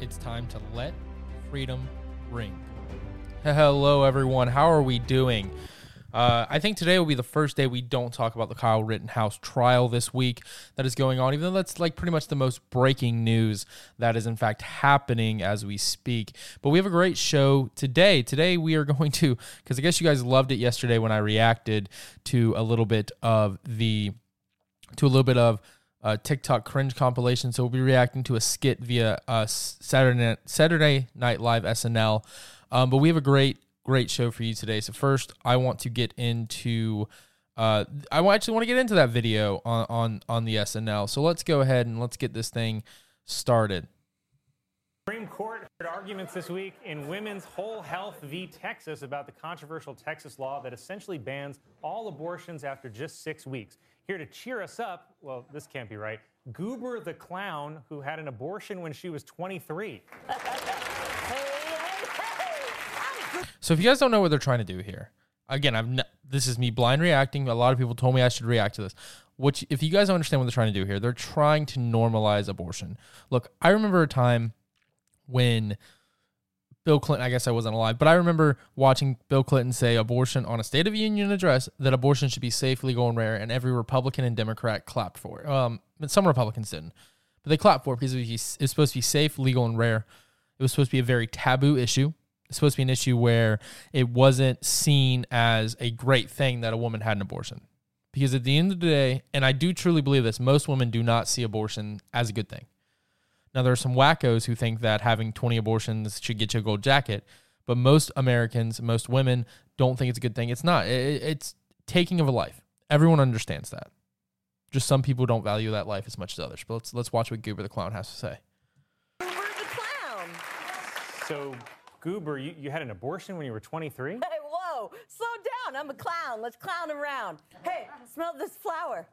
It's time to let freedom ring. Hello, everyone. How are we doing? Uh, I think today will be the first day we don't talk about the Kyle Rittenhouse trial this week that is going on, even though that's like pretty much the most breaking news that is in fact happening as we speak. But we have a great show today. Today we are going to, because I guess you guys loved it yesterday when I reacted to a little bit of the, to a little bit of uh, TikTok cringe compilation. So we'll be reacting to a skit via uh, Saturday Saturday Night Live SNL. Um, but we have a great great show for you today. So first, I want to get into. Uh, I actually want to get into that video on, on on the SNL. So let's go ahead and let's get this thing started. Supreme Court heard arguments this week in Women's Whole Health v. Texas about the controversial Texas law that essentially bans all abortions after just six weeks. Here to cheer us up, well, this can't be right. Goober the clown, who had an abortion when she was 23. So if you guys don't know what they're trying to do here, again, n- this is me blind reacting. A lot of people told me I should react to this. Which, if you guys don't understand what they're trying to do here, they're trying to normalize abortion. Look, I remember a time when Bill Clinton, I guess I wasn't alive, but I remember watching Bill Clinton say abortion on a State of the Union address that abortion should be safe, legal, and rare, and every Republican and Democrat clapped for it. Um, but some Republicans didn't, but they clapped for it because it was, it was supposed to be safe, legal, and rare. It was supposed to be a very taboo issue. It's supposed to be an issue where it wasn't seen as a great thing that a woman had an abortion. Because at the end of the day, and I do truly believe this, most women do not see abortion as a good thing. Now, there are some wackos who think that having 20 abortions should get you a gold jacket, but most Americans, most women don't think it's a good thing. It's not. It's taking of a life. Everyone understands that. Just some people don't value that life as much as others. But let's let's watch what Goober the clown has to say. Goober the clown. So, Goober, you, you had an abortion when you were 23? Hey, whoa, slow down. I'm a clown. Let's clown around. Hey, smell this flower.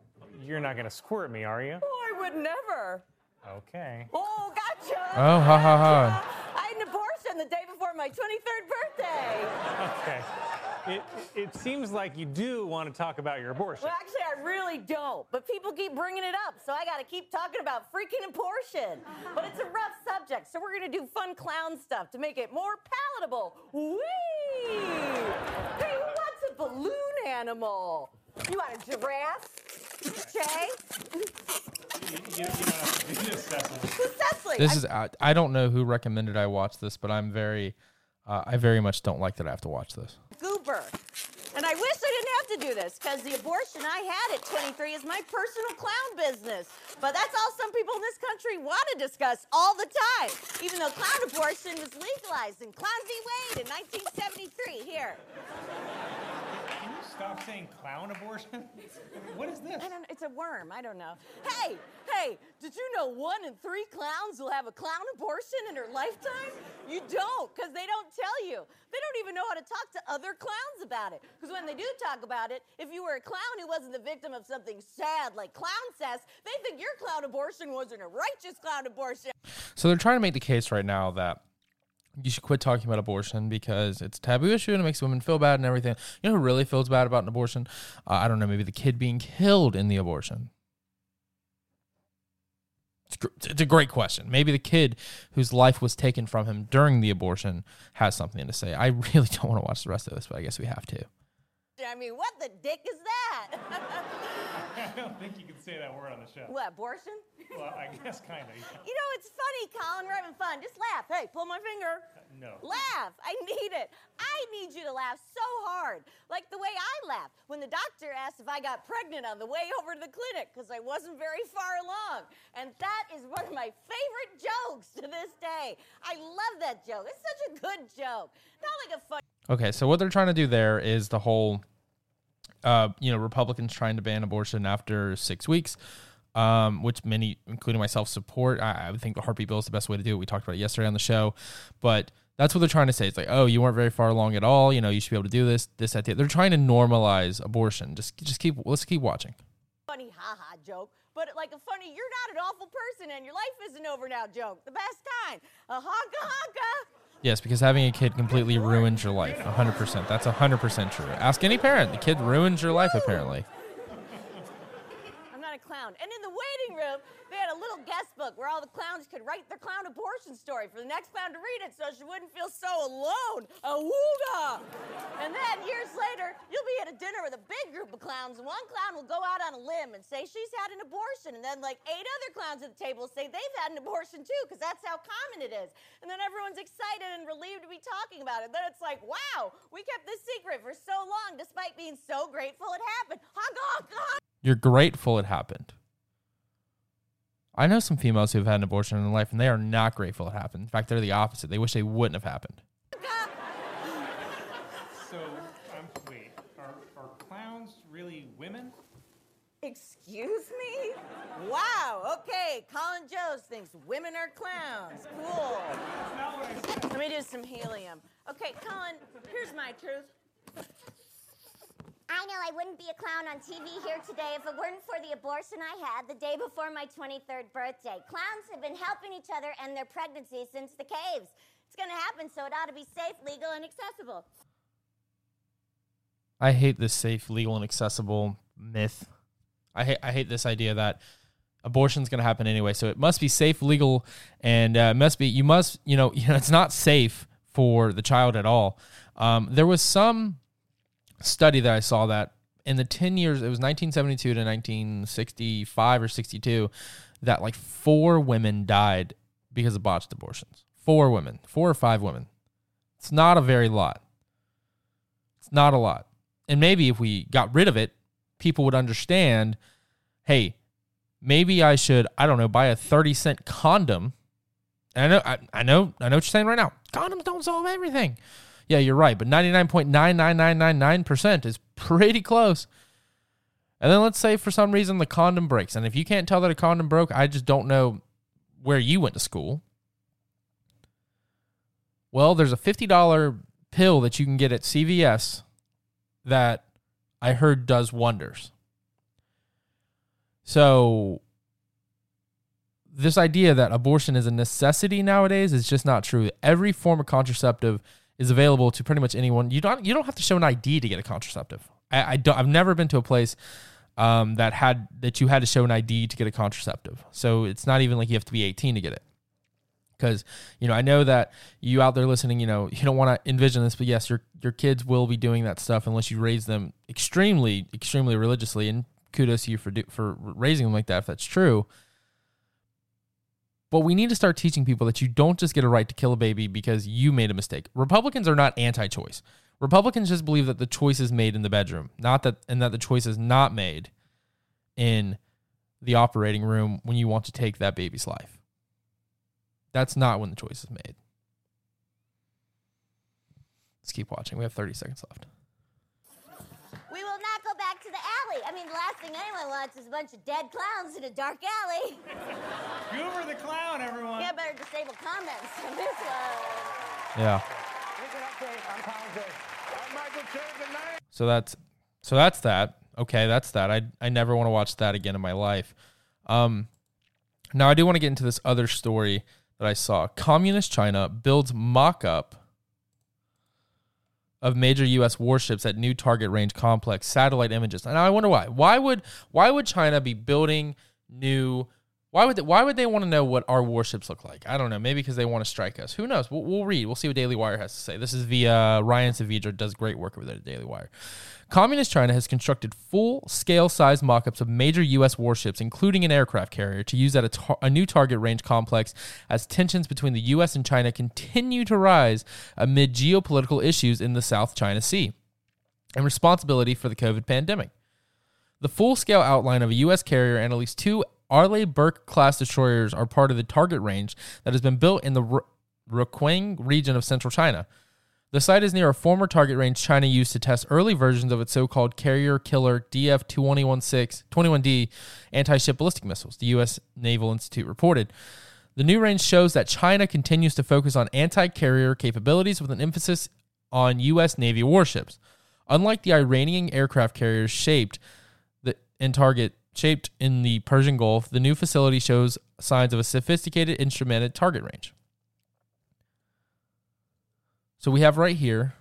You're not going to squirt me, are you? Oh, I would never. Okay. Oh, gotcha. Oh, ha ha ha. I had an abortion the day before my 23rd birthday. Okay. It, it seems like you do want to talk about your abortion. Well, actually, I really don't. But people keep bringing it up, so I got to keep talking about freaking abortion. But it's a rough subject, so we're going to do fun clown stuff to make it more palatable. Whee! Hey, who wants a balloon animal? You want a giraffe? You, you, you Cecily? This is I, I don't know who recommended I watch this, but I'm very uh, I very much don't like that I have to watch this. goober. And I wish I didn't have to do this because the abortion I had at 23 is my personal clown business. But that's all some people in this country want to discuss all the time, even though clown abortion was legalized in Clown v. Wade in 1973. Here. Stop saying clown abortion? What is this? I don't. It's a worm. I don't know. Hey, hey, did you know one in three clowns will have a clown abortion in their lifetime? You don't, because they don't tell you. They don't even know how to talk to other clowns about it. Because when they do talk about it, if you were a clown who wasn't the victim of something sad like clown cess, they think your clown abortion wasn't a righteous clown abortion. So they're trying to make the case right now that you should quit talking about abortion because it's a taboo issue and it makes women feel bad and everything. You know who really feels bad about an abortion? Uh, I don't know, maybe the kid being killed in the abortion. It's, gr- it's a great question. Maybe the kid whose life was taken from him during the abortion has something to say. I really don't want to watch the rest of this, but I guess we have to. I mean, what the dick is that? I don't think you can say that word on the show. what, abortion? Well, I guess kind of. You know, it's funny, Colin. We're having fun. Just laugh. Hey, pull my finger. Uh, no. Laugh. I need it. I need you to laugh so hard. Like the way I laughed when the doctor asked if I got pregnant on the way over to the clinic because I wasn't very far along. And that is one of my favorite jokes to this day. I love that joke. It's such a good joke. Not like a fun. Okay, so what they're trying to do there is the whole, uh, you know, Republicans trying to ban abortion after six weeks, um, which many, including myself, support. I, I think the heartbeat bill is the best way to do it. We talked about it yesterday on the show, but that's what they're trying to say. It's like, oh, you weren't very far along at all. You know, you should be able to do this, this, that. that. They're trying to normalize abortion. Just, just keep. Let's keep watching. funny haha joke, but like a funny you're not an awful person and your life isn't over now joke. The best kind. A honka honka. Yes, because having a kid completely ruins your life. 100%. That's 100% true. Ask any parent. The kid ruins your life, apparently. I'm not a clown. And in the waiting room, they had a little guest book where all the clowns could write their clown abortion story for the next clown to read it so she wouldn't feel so alone. Awooga! And then years later, you'll be at a dinner with a big group of clowns, and one clown will go out on a limb and say she's had an abortion. And then, like, eight other clowns at the table say they've had an abortion too, because that's how common it is. And then everyone's excited and relieved to be talking about it. Then it's like, wow, we kept this secret for so long despite being so grateful it happened. Honk, honk, honk. You're grateful it happened. I know some females who've had an abortion in their life, and they are not grateful it happened. In fact, they're the opposite. They wish they wouldn't have happened. So, um, wait, are, are clowns really women? Excuse me? Wow, okay. Colin Jost thinks women are clowns. Cool. Let me do some helium. Okay, Colin, here's my truth. I know I wouldn't be a clown on TV here today if it weren't for the abortion I had the day before my 23rd birthday. Clowns have been helping each other and their pregnancy since the caves. It's going to happen, so it ought to be safe, legal, and accessible. I hate this safe, legal, and accessible myth. I hate I hate this idea that abortion's going to happen anyway, so it must be safe, legal, and uh, must be you must you know you know it's not safe for the child at all. Um, there was some study that I saw that in the 10 years, it was 1972 to 1965 or 62, that like four women died because of botched abortions. Four women, four or five women. It's not a very lot. It's not a lot. And maybe if we got rid of it, people would understand hey, maybe I should, I don't know, buy a 30 cent condom. And I know, I, I know, I know what you're saying right now. Condoms don't solve everything. Yeah, you're right, but 99.99999% is pretty close. And then let's say for some reason the condom breaks. And if you can't tell that a condom broke, I just don't know where you went to school. Well, there's a $50 pill that you can get at CVS that I heard does wonders. So, this idea that abortion is a necessity nowadays is just not true. Every form of contraceptive is available to pretty much anyone. You don't you don't have to show an ID to get a contraceptive. I, I don't, I've never been to a place um, that had that you had to show an ID to get a contraceptive. So it's not even like you have to be 18 to get it. Because you know, I know that you out there listening, you know, you don't want to envision this, but yes, your your kids will be doing that stuff unless you raise them extremely, extremely religiously. And kudos to you for do, for raising them like that if that's true. But we need to start teaching people that you don't just get a right to kill a baby because you made a mistake. Republicans are not anti-choice. Republicans just believe that the choice is made in the bedroom, not that and that the choice is not made in the operating room when you want to take that baby's life. That's not when the choice is made. Let's keep watching. We have 30 seconds left. We will thing anyone wants is a bunch of dead clowns in a dark alley. Goober the clown, everyone. Yeah, better disable comments on this one. Yeah. Take an update. I'm Colin J. I'm Michael Che Good night. So that's so that's that. Okay, that's that. I I never want to watch that again in my life. Um now I do want to get into this other story that I saw. Communist China builds mock-up of major US warships at new target range complex satellite images. And I wonder why. Why would why would China be building new why would they, why would they want to know what our warships look like? I don't know. Maybe because they want to strike us. Who knows? We'll, we'll, read. We'll see what Daily Wire has to say. This is via uh, Ryan Saavedra. Does great work over there at Daily Wire. Communist China has constructed full-scale size mock-ups of major U.S. warships, including an aircraft carrier, to use at a, tar- a new target range complex as tensions between the U.S. and China continue to rise amid geopolitical issues in the South China Sea and responsibility for the COVID pandemic. The full scale outline of a U.S. carrier and at least two Arleigh Burke class destroyers are part of the target range that has been built in the R- Ruoqiang region of central China. The site is near a former target range China used to test early versions of its so called carrier killer DF-216/21D anti ship ballistic missiles, the U.S. Naval Institute reported. The new range shows that China continues to focus on anti carrier capabilities with an emphasis on U.S. Navy warships. Unlike the Iranian aircraft carriers shaped the, and target shaped in the Persian Gulf, the new facility shows signs of a sophisticated instrumented target range. So we have right here,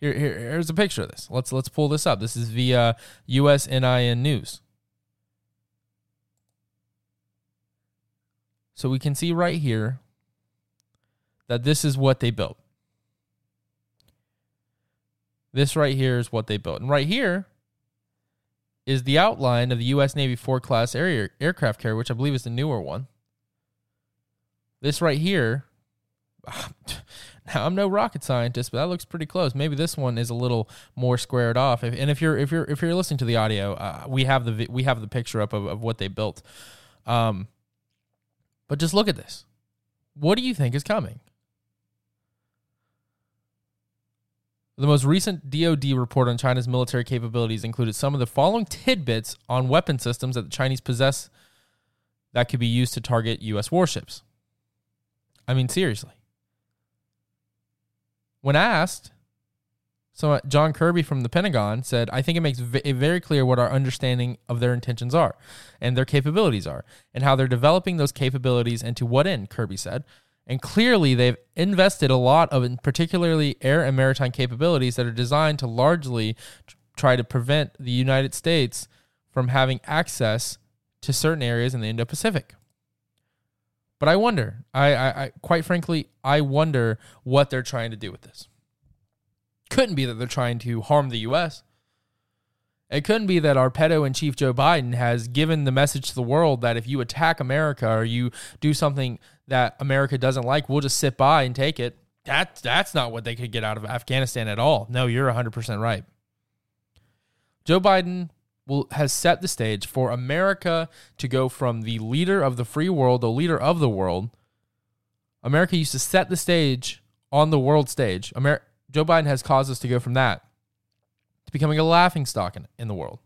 here, here here's a picture of this. Let's let's pull this up. This is via USNI News. So we can see right here that this is what they built. This right here is what they built. And right here is the outline of the U.S. Navy Ford class air, aircraft carrier, which I believe is the newer one. This right here, now I'm no rocket scientist, but that looks pretty close. Maybe this one is a little more squared off. and if you're if you're if you're listening to the audio, uh, we have the we have the picture up of, of what they built. Um, but just look at this. What do you think is coming? The most recent DoD report on China's military capabilities included some of the following tidbits on weapon systems that the Chinese possess that could be used to target U.S. warships. I mean, seriously. When asked, so uh, John Kirby from the Pentagon said, I think it makes it very clear what our understanding of their intentions are and their capabilities are, and how they're developing those capabilities and to what end, Kirby said. And clearly, they've invested a lot of, particularly air and maritime capabilities that are designed to largely try to prevent the United States from having access to certain areas in the Indo Pacific. But I wonder, I, I, I, quite frankly, I wonder what they're trying to do with this. Couldn't be that they're trying to harm the U.S. It couldn't be that our pedo in chief Joe Biden has given the message to the world that if you attack America or you do something that America doesn't like, we'll just sit by and take it. That that's not what they could get out of Afghanistan at all. No, you're 100% right. Joe Biden will has set the stage for America to go from the leader of the free world, the leader of the world. America used to set the stage on the world stage. Amer- Joe Biden has caused us to go from that to becoming a laughing stock in, in the world,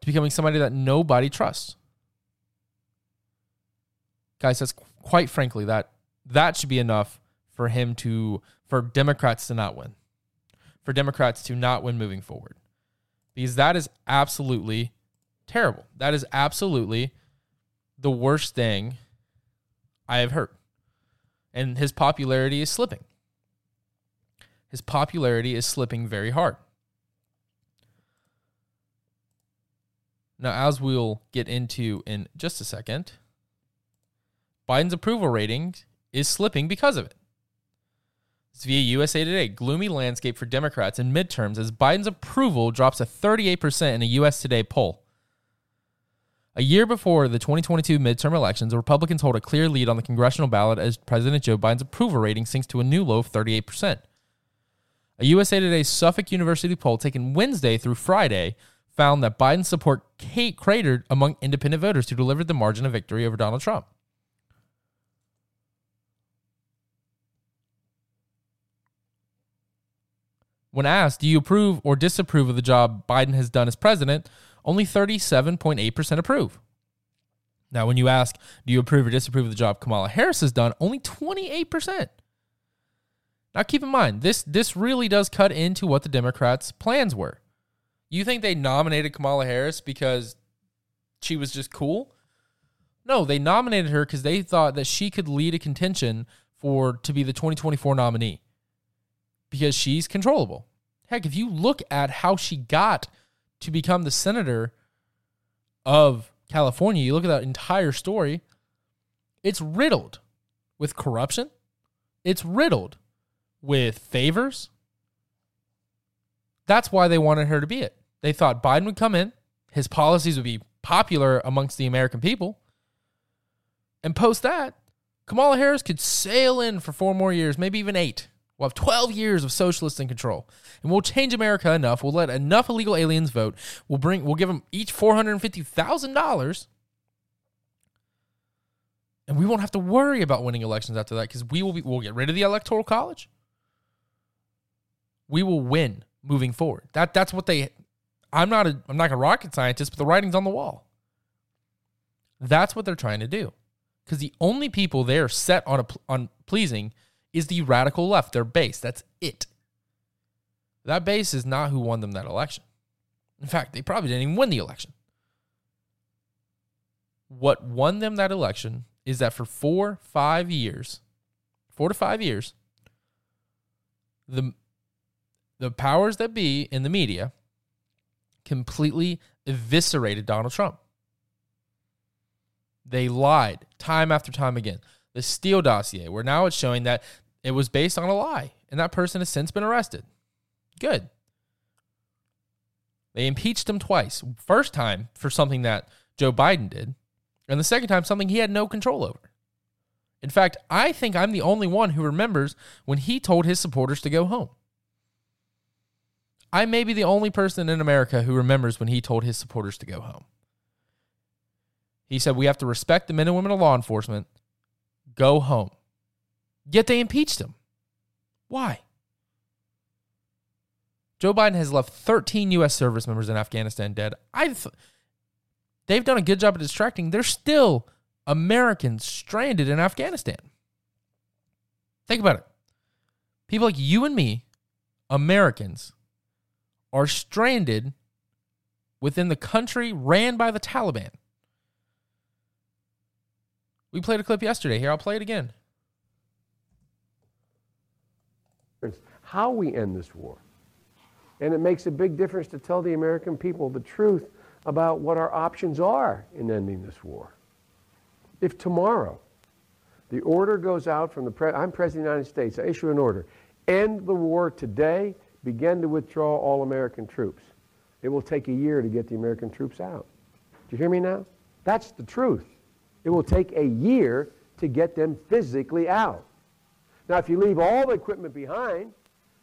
to becoming somebody that nobody trusts. Guys, that's quite frankly that that should be enough for him to for Democrats to not win. For Democrats to not win moving forward. Because that is absolutely terrible. That is absolutely the worst thing I have heard. And his popularity is slipping. His popularity is slipping very hard. Now, as we'll get into in just a second, Biden's approval rating is slipping because of it. It's via USA Today. Gloomy landscape for Democrats in midterms as Biden's approval drops to 38% in a US Today poll. A year before the 2022 midterm elections, Republicans hold a clear lead on the congressional ballot as President Joe Biden's approval rating sinks to a new low of 38%. A USA Today Suffolk University poll taken Wednesday through Friday found that Biden's support cratered among independent voters who delivered the margin of victory over Donald Trump. When asked, do you approve or disapprove of the job Biden has done as president, Only 37.8% approve. Now, when you ask, do you approve or disapprove of the job Kamala Harris has done, only 28%. Now, keep in mind, this, this really does cut into what the Democrats' plans were. You think they nominated Kamala Harris because she was just cool? No, they nominated her because they thought that she could lead a contention for to be the 2024 nominee because she's controllable. Heck, if you look at how she got to become the senator of California, you look at that entire story, it's riddled with corruption. It's riddled with favors. That's why they wanted her to be it. They thought Biden would come in, his policies would be popular amongst the American people. And post that, Kamala Harris could sail in for four more years, maybe even eight. We'll have 12 years of socialists in control. And we'll change America enough. We'll let enough illegal aliens vote. We'll bring we'll give them each $450,000. And we won't have to worry about winning elections after that cuz we will be we'll get rid of the electoral college. We will win moving forward. That that's what they I'm not a I'm not a rocket scientist, but the writing's on the wall. That's what they're trying to do. Cuz the only people they're set on a, on pleasing is the radical left, their base. That's it. That base is not who won them that election. In fact, they probably didn't even win the election. What won them that election is that for four, five years, four to five years, the the powers that be in the media completely eviscerated Donald Trump. They lied time after time again. The Steele dossier, where now it's showing that it was based on a lie, and that person has since been arrested. Good. They impeached him twice. First time for something that Joe Biden did, and the second time something he had no control over. In fact, I think I'm the only one who remembers when he told his supporters to go home. I may be the only person in America who remembers when he told his supporters to go home. He said, We have to respect the men and women of law enforcement. Go home. Yet they impeached him. Why? Joe Biden has left 13 U.S. service members in Afghanistan dead. I th- they've done a good job of distracting. There's still Americans stranded in Afghanistan. Think about it. People like you and me, Americans, are stranded within the country ran by the Taliban. We played a clip yesterday. Here, I'll play it again. How we end this war. And it makes a big difference to tell the American people the truth about what our options are in ending this war. If tomorrow the order goes out from the pre- I'm President of the United States, I issue an order, end the war today, begin to withdraw all American troops. It will take a year to get the American troops out. Do you hear me now? That's the truth. It will take a year to get them physically out. Now, if you leave all the equipment behind,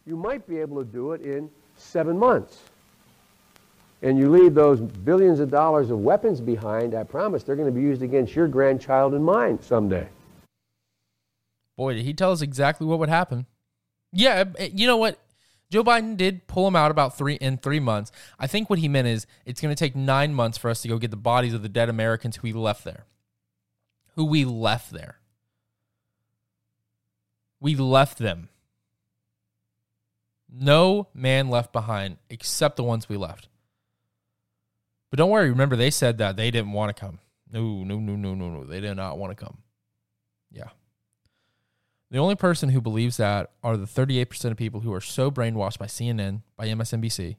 you might be able to do it in seven months. And you leave those billions of dollars of weapons behind, I promise they're going to be used against your grandchild and mine someday. Boy, did he tell us exactly what would happen. Yeah, eh, you know what? Joe Biden did pull him out about three in three months. I think what he meant is it's going to take nine months for us to go get the bodies of the dead Americans who we left there. Who we left there. We left them. No man left behind except the ones we left. But don't worry, remember they said that they didn't want to come. No, no, no, no, no, no. They did not want to come. Yeah. The only person who believes that are the 38% of people who are so brainwashed by CNN, by MSNBC,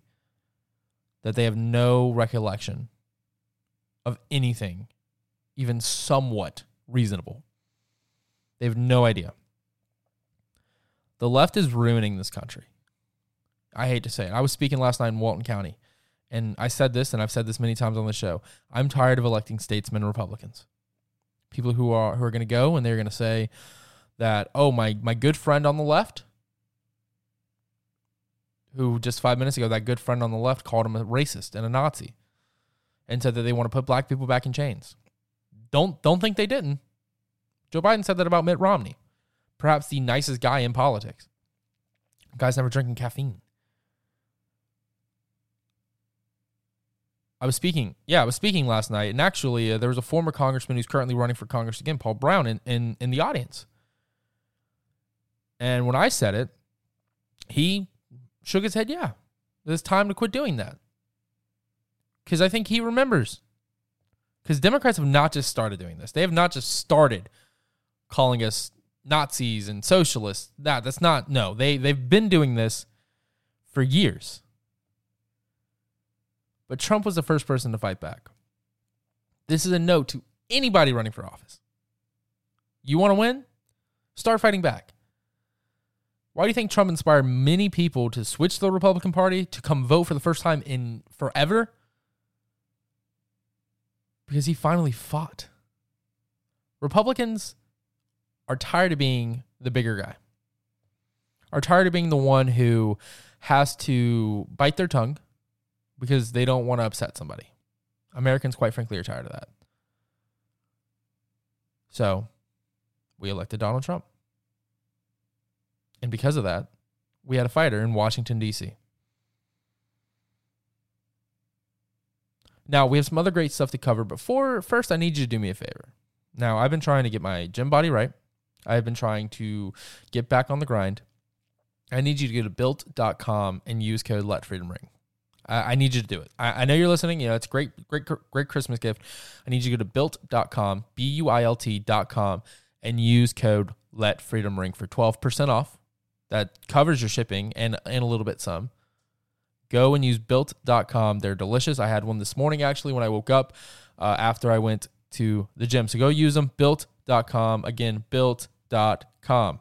that they have no recollection of anything, even somewhat reasonable. They have no idea. The left is ruining this country. I hate to say it. I was speaking last night in Walton County, and I said this, and I've said this many times on the show. I'm tired of electing statesmen Republicans, people who are who are going to go and they're going to say that, oh my my good friend on the left, who just five minutes ago that good friend on the left called him a racist and a Nazi, and said that they want to put black people back in chains. Don't don't think they didn't. Joe Biden said that about Mitt Romney, perhaps the nicest guy in politics. Guy's never drinking caffeine. I was speaking, yeah, I was speaking last night, and actually, uh, there was a former congressman who's currently running for Congress again, Paul Broun, in, in in the audience. And when I said it, he shook his head. Yeah, it's time to quit doing that because I think he remembers. Because Democrats have not just started doing this; they have not just started calling us Nazis and socialists. That that's not no. They they've been doing this for years. But Trump was the first person to fight back. This is a note to anybody running for office. You want to win? Start fighting back. Why do you think Trump inspired many people to switch to the Republican Party to come vote for the first time in forever? Because he finally fought. Republicans are tired of being the bigger guy, are tired of being the one who has to bite their tongue because they don't want to upset somebody. Americans, quite frankly, are tired of that. So we elected Donald Trump. And because of that, we had a fighter in Washington, D.C. Now, we have some other great stuff to cover, but for first, I need you to do me a favor. Now, I've been trying to get my gym body right. I've been trying to get back on the grind. I need you to go to built.com and use code Let Freedom Ring. I, I need you to do it. I, I, know you're listening. You know, it's great, great, great Christmas gift. I need you to go to built.com, B U I L T.com, and use code Let Freedom Ring for 12% off. That covers your shipping and, and a little bit some. Go and use built.com. They're delicious. I had one this morning actually when I woke up uh, after I went to the gym. So go use them. Built.com. Again, built.com.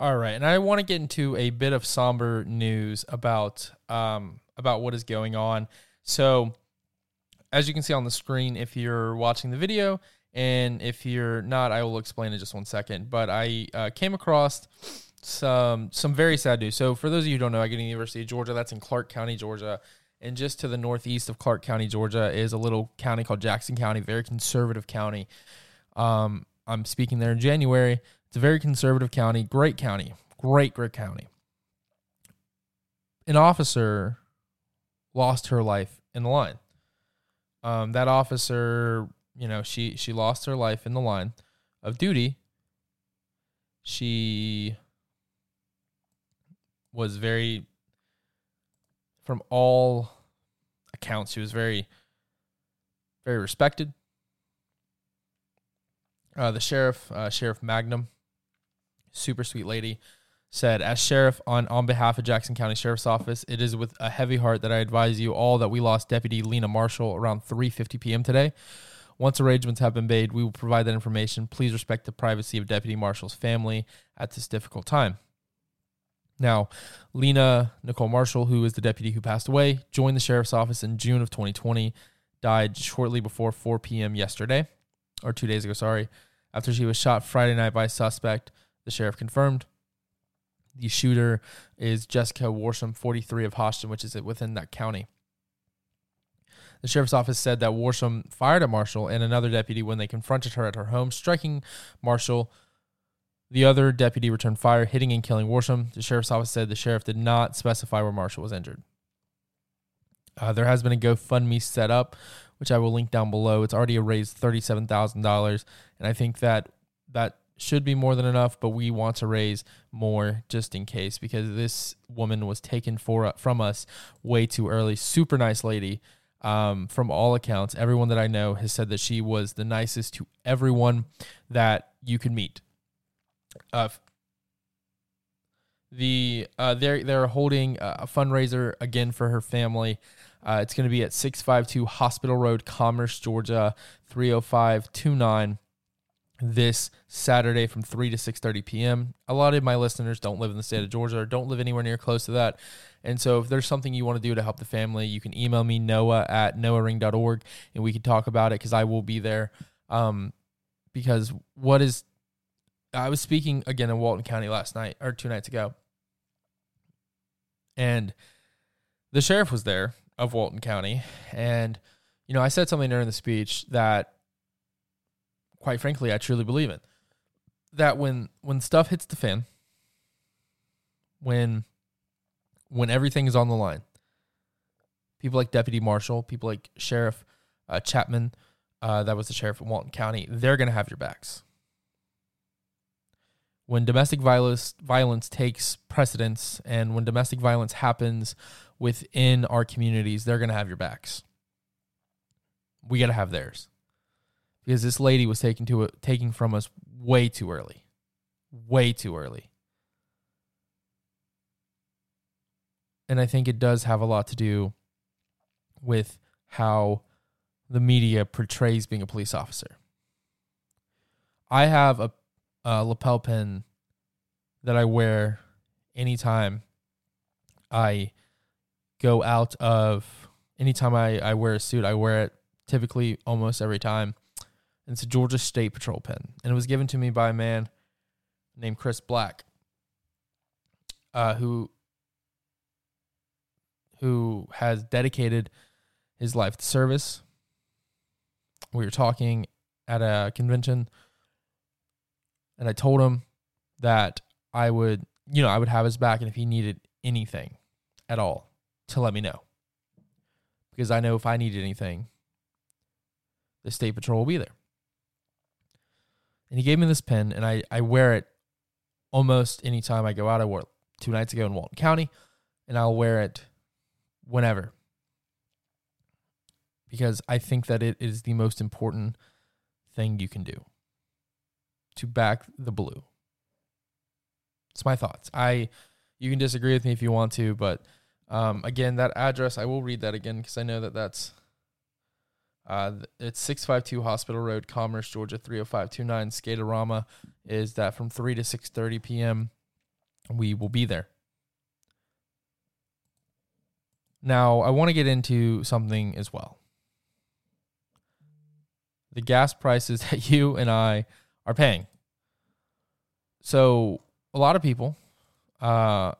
All right, and I want to get into a bit of somber news about um, about what is going on. So, as you can see on the screen, if you're watching the video, and if you're not, I will explain in just one second. But I uh, came across some some very sad news. So, for those of you who don't know, I go to the University of Georgia. That's in Clarke County, Georgia. And just to the northeast of Clarke County, Georgia, is a little county called Jackson County, very conservative county. Um, I'm speaking there in January. It's a very conservative county, great county, great, great county. An officer lost her life in the line. Um, that officer, you know, she she lost her life in the line of duty. She was very, from all accounts, she was very, very respected. Uh, the sheriff, uh, Sheriff Mangum, super sweet lady, said, As sheriff on, on behalf of Jackson County Sheriff's Office, it is with a heavy heart that I advise you all that we lost Deputy Lena Marshall around 3.50 p.m. today. Once arrangements have been made, we will provide that information. Please respect the privacy of Deputy Marshall's family at this difficult time. Now, Lena Nicole Marshall, who is the deputy who passed away, joined the sheriff's office in June of 2020, died shortly before 4 p.m. yesterday, or two days ago, sorry, after she was shot Friday night by a suspect the sheriff confirmed. The shooter is Jessica Worsham, 43 of Hoschton, which is within that county. The sheriff's office said that Worsham fired at Marshall and another deputy when they confronted her at her home, striking Marshall. The other deputy returned fire, hitting and killing Worsham. The sheriff's office said the sheriff did not specify where Marshall was injured. Uh, there has been a GoFundMe set up which I will link down below. It's already raised $37,000. And I think that that should be more than enough, but we want to raise more just in case because this woman was taken for from us way too early. Super nice lady. Um, from all accounts, everyone that I know has said that she was the nicest to everyone that you could meet. Uh, the uh, they're they're holding a fundraiser again for her family. Uh, it's going to be at 652 Hospital Road, Commerce, Georgia, 30529 this Saturday from 3 to 6:30 p.m. A lot of my listeners don't live in the state of Georgia or don't live anywhere near close to that. And so if there's something you want to do to help the family, you can email me noah at noahring.org and we can talk about it because I will be there. Um, because what is I was speaking again in Walton County last night or two nights ago. And the sheriff was there of Walton County and you know, I said something during the speech that quite frankly, I truly believe it. That when when stuff hits the fan, when when everything is on the line, people like Deputy Marshall, people like Sheriff uh, Chapman, uh, that was the sheriff of Walton County, they're going to have your backs. When domestic violence violence takes precedence, and when domestic violence happens within our communities, they're going to have your backs. We got to have theirs because this lady was taken to a, taking from us way too early, way too early. And I think it does have a lot to do with how the media portrays being a police officer. I have a, a lapel pin that I wear anytime I go out of anytime I, I wear a suit, I wear it typically almost every time and it's a Georgia State Patrol pen, and it was given to me by a man named Chris Black, uh, who who has dedicated his life to service. We were talking at a convention, and I told him that I would, you know, I would have his back, and if he needed anything at all, to let me know, because I know if I needed anything, the state patrol will be there and he gave me this pen, and I, I wear it almost anytime I go out. I wore it two nights ago in Walton County, and I'll wear it whenever because I think that it is the most important thing you can do to back the blue. It's my thoughts. I you can disagree with me if you want to, but um, again, that address I will read that again because I know that that's uh, it's 652 Hospital Road, Commerce, Georgia 30529. Skaterama is that from 3 to 6:30 p.m. We will be there. Now, I want to get into something as well. The gas prices that you and I are paying. So, a lot of people, uh,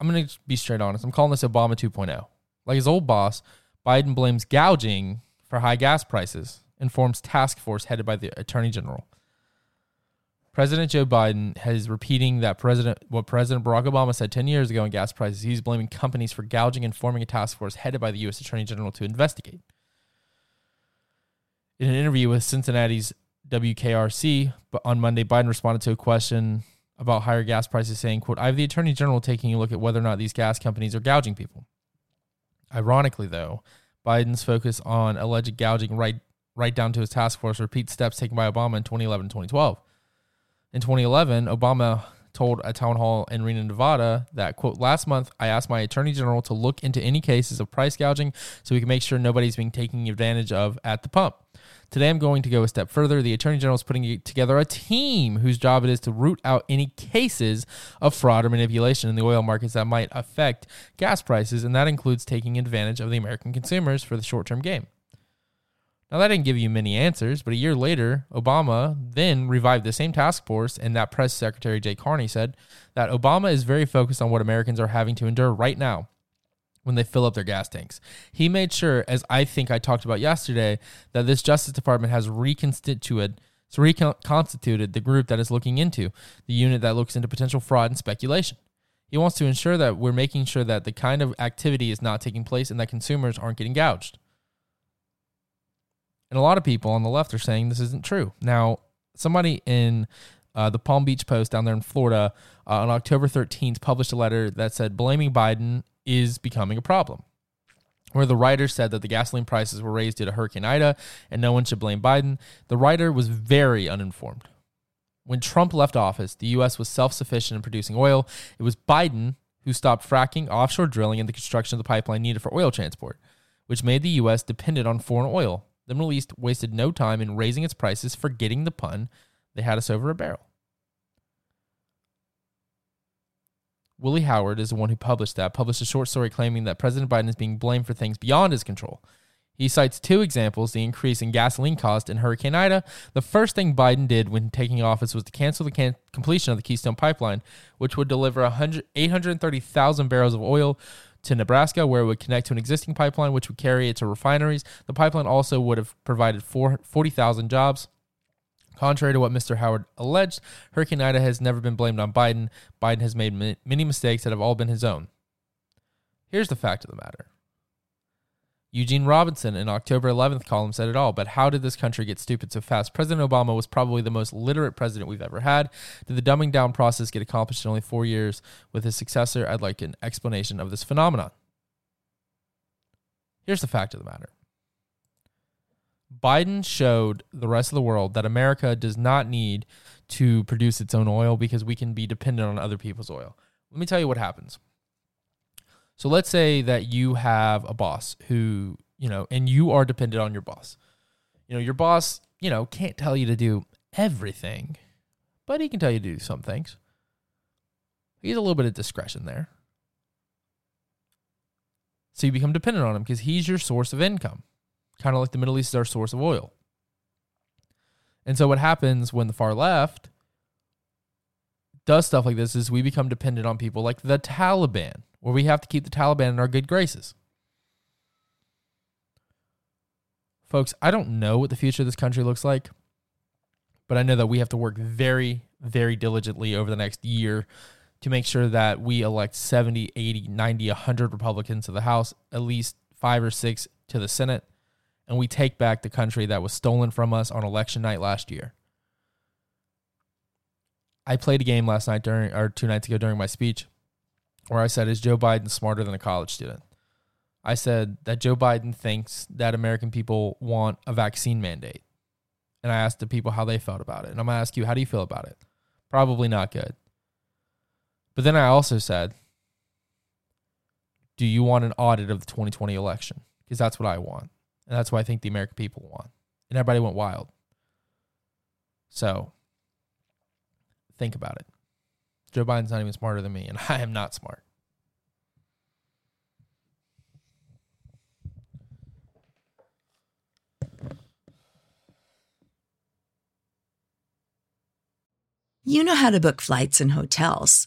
I'm going to be straight honest. I'm calling this Obama 2.0. Like his old boss, Biden blames gouging for high gas prices and forms task force headed by the Attorney General. President Joe Biden is repeating that President what President Barack Obama said 10 years ago on gas prices. He's blaming companies for gouging and forming a task force headed by the U.S. Attorney General to investigate. In an interview with Cincinnati's WKRC on Monday, Biden responded to a question about higher gas prices, saying, quote, I have the Attorney General taking a look at whether or not these gas companies are gouging people. Ironically, though, Biden's focus on alleged gouging right right down to his task force repeats steps taken by Obama in 2011 2012. In 2011, Obama told a town hall in Reno, Nevada that, quote, last month I asked my attorney general to look into any cases of price gouging so we can make sure nobody's being taken advantage of at the pump. Today, I'm going to go a step further. The Attorney General is putting together a team whose job it is to root out any cases of fraud or manipulation in the oil markets that might affect gas prices, and that includes taking advantage of the American consumers for the short term game. Now, that didn't give you many answers, but a year later, Obama then revived the same task force, and that press secretary, Jay Carney, said that Obama is very focused on what Americans are having to endure right now when they fill up their gas tanks. He made sure, as I think I talked about yesterday, that this Justice Department has reconstituted so reconstituted the group that is looking into the unit that looks into potential fraud and speculation. He wants to ensure that we're making sure that the kind of activity is not taking place and that consumers aren't getting gouged. And a lot of people on the left are saying this isn't true. Now, somebody in uh, the Palm Beach Post down there in Florida uh, on October 13th published a letter that said blaming Biden is becoming a problem. Where the writer said that the gasoline prices were raised due to Hurricane Ida and no one should blame Biden. The writer was very uninformed. When Trump left office, the U.S. was self sufficient in producing oil. It was Biden who stopped fracking, offshore drilling, and the construction of the pipeline needed for oil transport, which made the U.S. dependent on foreign oil. The Middle East wasted no time in raising its prices, forgetting the pun. They had us over a barrel. Willie Howard is the one who published that, published a short story claiming that President Biden is being blamed for things beyond his control. He cites two examples the increase in gasoline cost and Hurricane Ida. The first thing Biden did when taking office was to cancel the can- completion of the Keystone Pipeline, which would deliver 830,000 barrels of oil to Nebraska, where it would connect to an existing pipeline, which would carry it to refineries. The pipeline also would have provided 40,000 jobs. Contrary to what Mr. Howard alleged, Hurricane Ida has never been blamed on Biden. Biden has made many mistakes that have all been his own. Here's the fact of the matter Eugene Robinson in October 11th column said it all, but how did this country get stupid so fast? President Obama was probably the most literate president we've ever had. Did the dumbing down process get accomplished in only four years with his successor? I'd like an explanation of this phenomenon. Here's the fact of the matter Biden showed the rest of the world that America does not need to produce its own oil because we can be dependent on other people's oil. Let me tell you what happens. So let's say that you have a boss who, you know, and you are dependent on your boss. You know, your boss, you know, can't tell you to do everything, but he can tell you to do some things. He has a little bit of discretion there. So you become dependent on him because he's your source of income kind of like the Middle East is our source of oil. And so what happens when the far left does stuff like this is we become dependent on people like the Taliban, where we have to keep the Taliban in our good graces. Folks, I don't know what the future of this country looks like, but I know that we have to work very, very diligently over the next year to make sure that we elect 70, 80, 90, 100 Republicans to the House, at least five or six to the Senate, and we take back the country that was stolen from us on election night last year. I played a game last night during or two nights ago during my speech where I said, Is Joe Biden smarter than a college student? I said that Joe Biden thinks that American people want a vaccine mandate. And I asked the people how they felt about it. And I'm going to ask you, how do you feel about it? Probably not good. But then I also said, Do you want an audit of the 2020 election? Because that's what I want. And that's what I think the American people want. And everybody went wild. So think about it. Joe Biden's not even smarter than me, and I am not smart. You know how to book flights and hotels.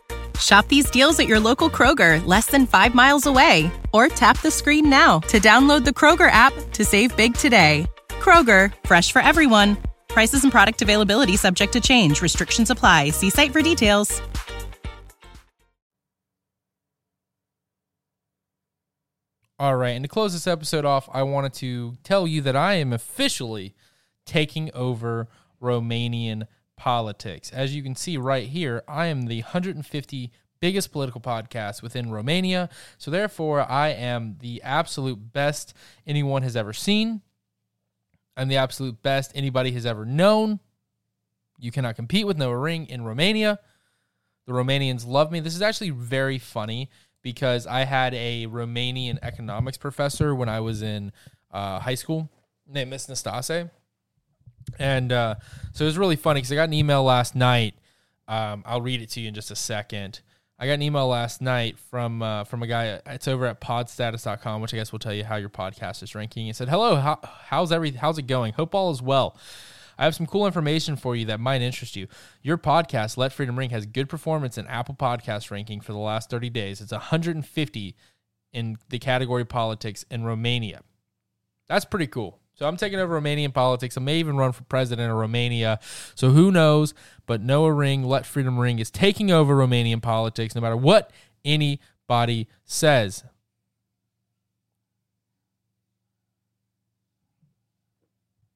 Shop these deals at your local Kroger, less than five miles away. Or tap the screen now to download the Kroger app to save big today. Kroger, fresh for everyone. Prices and product availability subject to change. Restrictions apply. See site for details. All right, and to close this episode off, I wanted to tell you that I am officially taking over Romanian politics. As you can see right here, I am the 150 biggest political podcast within Romania. So therefore, I am the absolute best anyone has ever seen. I'm the absolute best anybody has ever known. You cannot compete with Noah Ring in Romania. The Romanians love me. This is actually very funny because I had a Romanian economics professor when I was in uh, high school named Miss Nastase. And uh, so it was really funny because I got an email last night. Um, I'll read it to you in just a second. I got an email last night from uh, from a guy. It's over at podstatus.com, which I guess will tell you how your podcast is ranking. He said, "Hello, how, how's every how's it going? Hope all is well. I have some cool information for you that might interest you. Your podcast, Let Freedom Ring, has good performance in Apple Podcast ranking for the last 30 days. It's 150 in the category politics in Romania. That's pretty cool. So I'm taking over Romanian politics. I may even run for president of Romania. So who knows? But Noah Ring, Let Freedom Ring is taking over Romanian politics no matter what anybody says.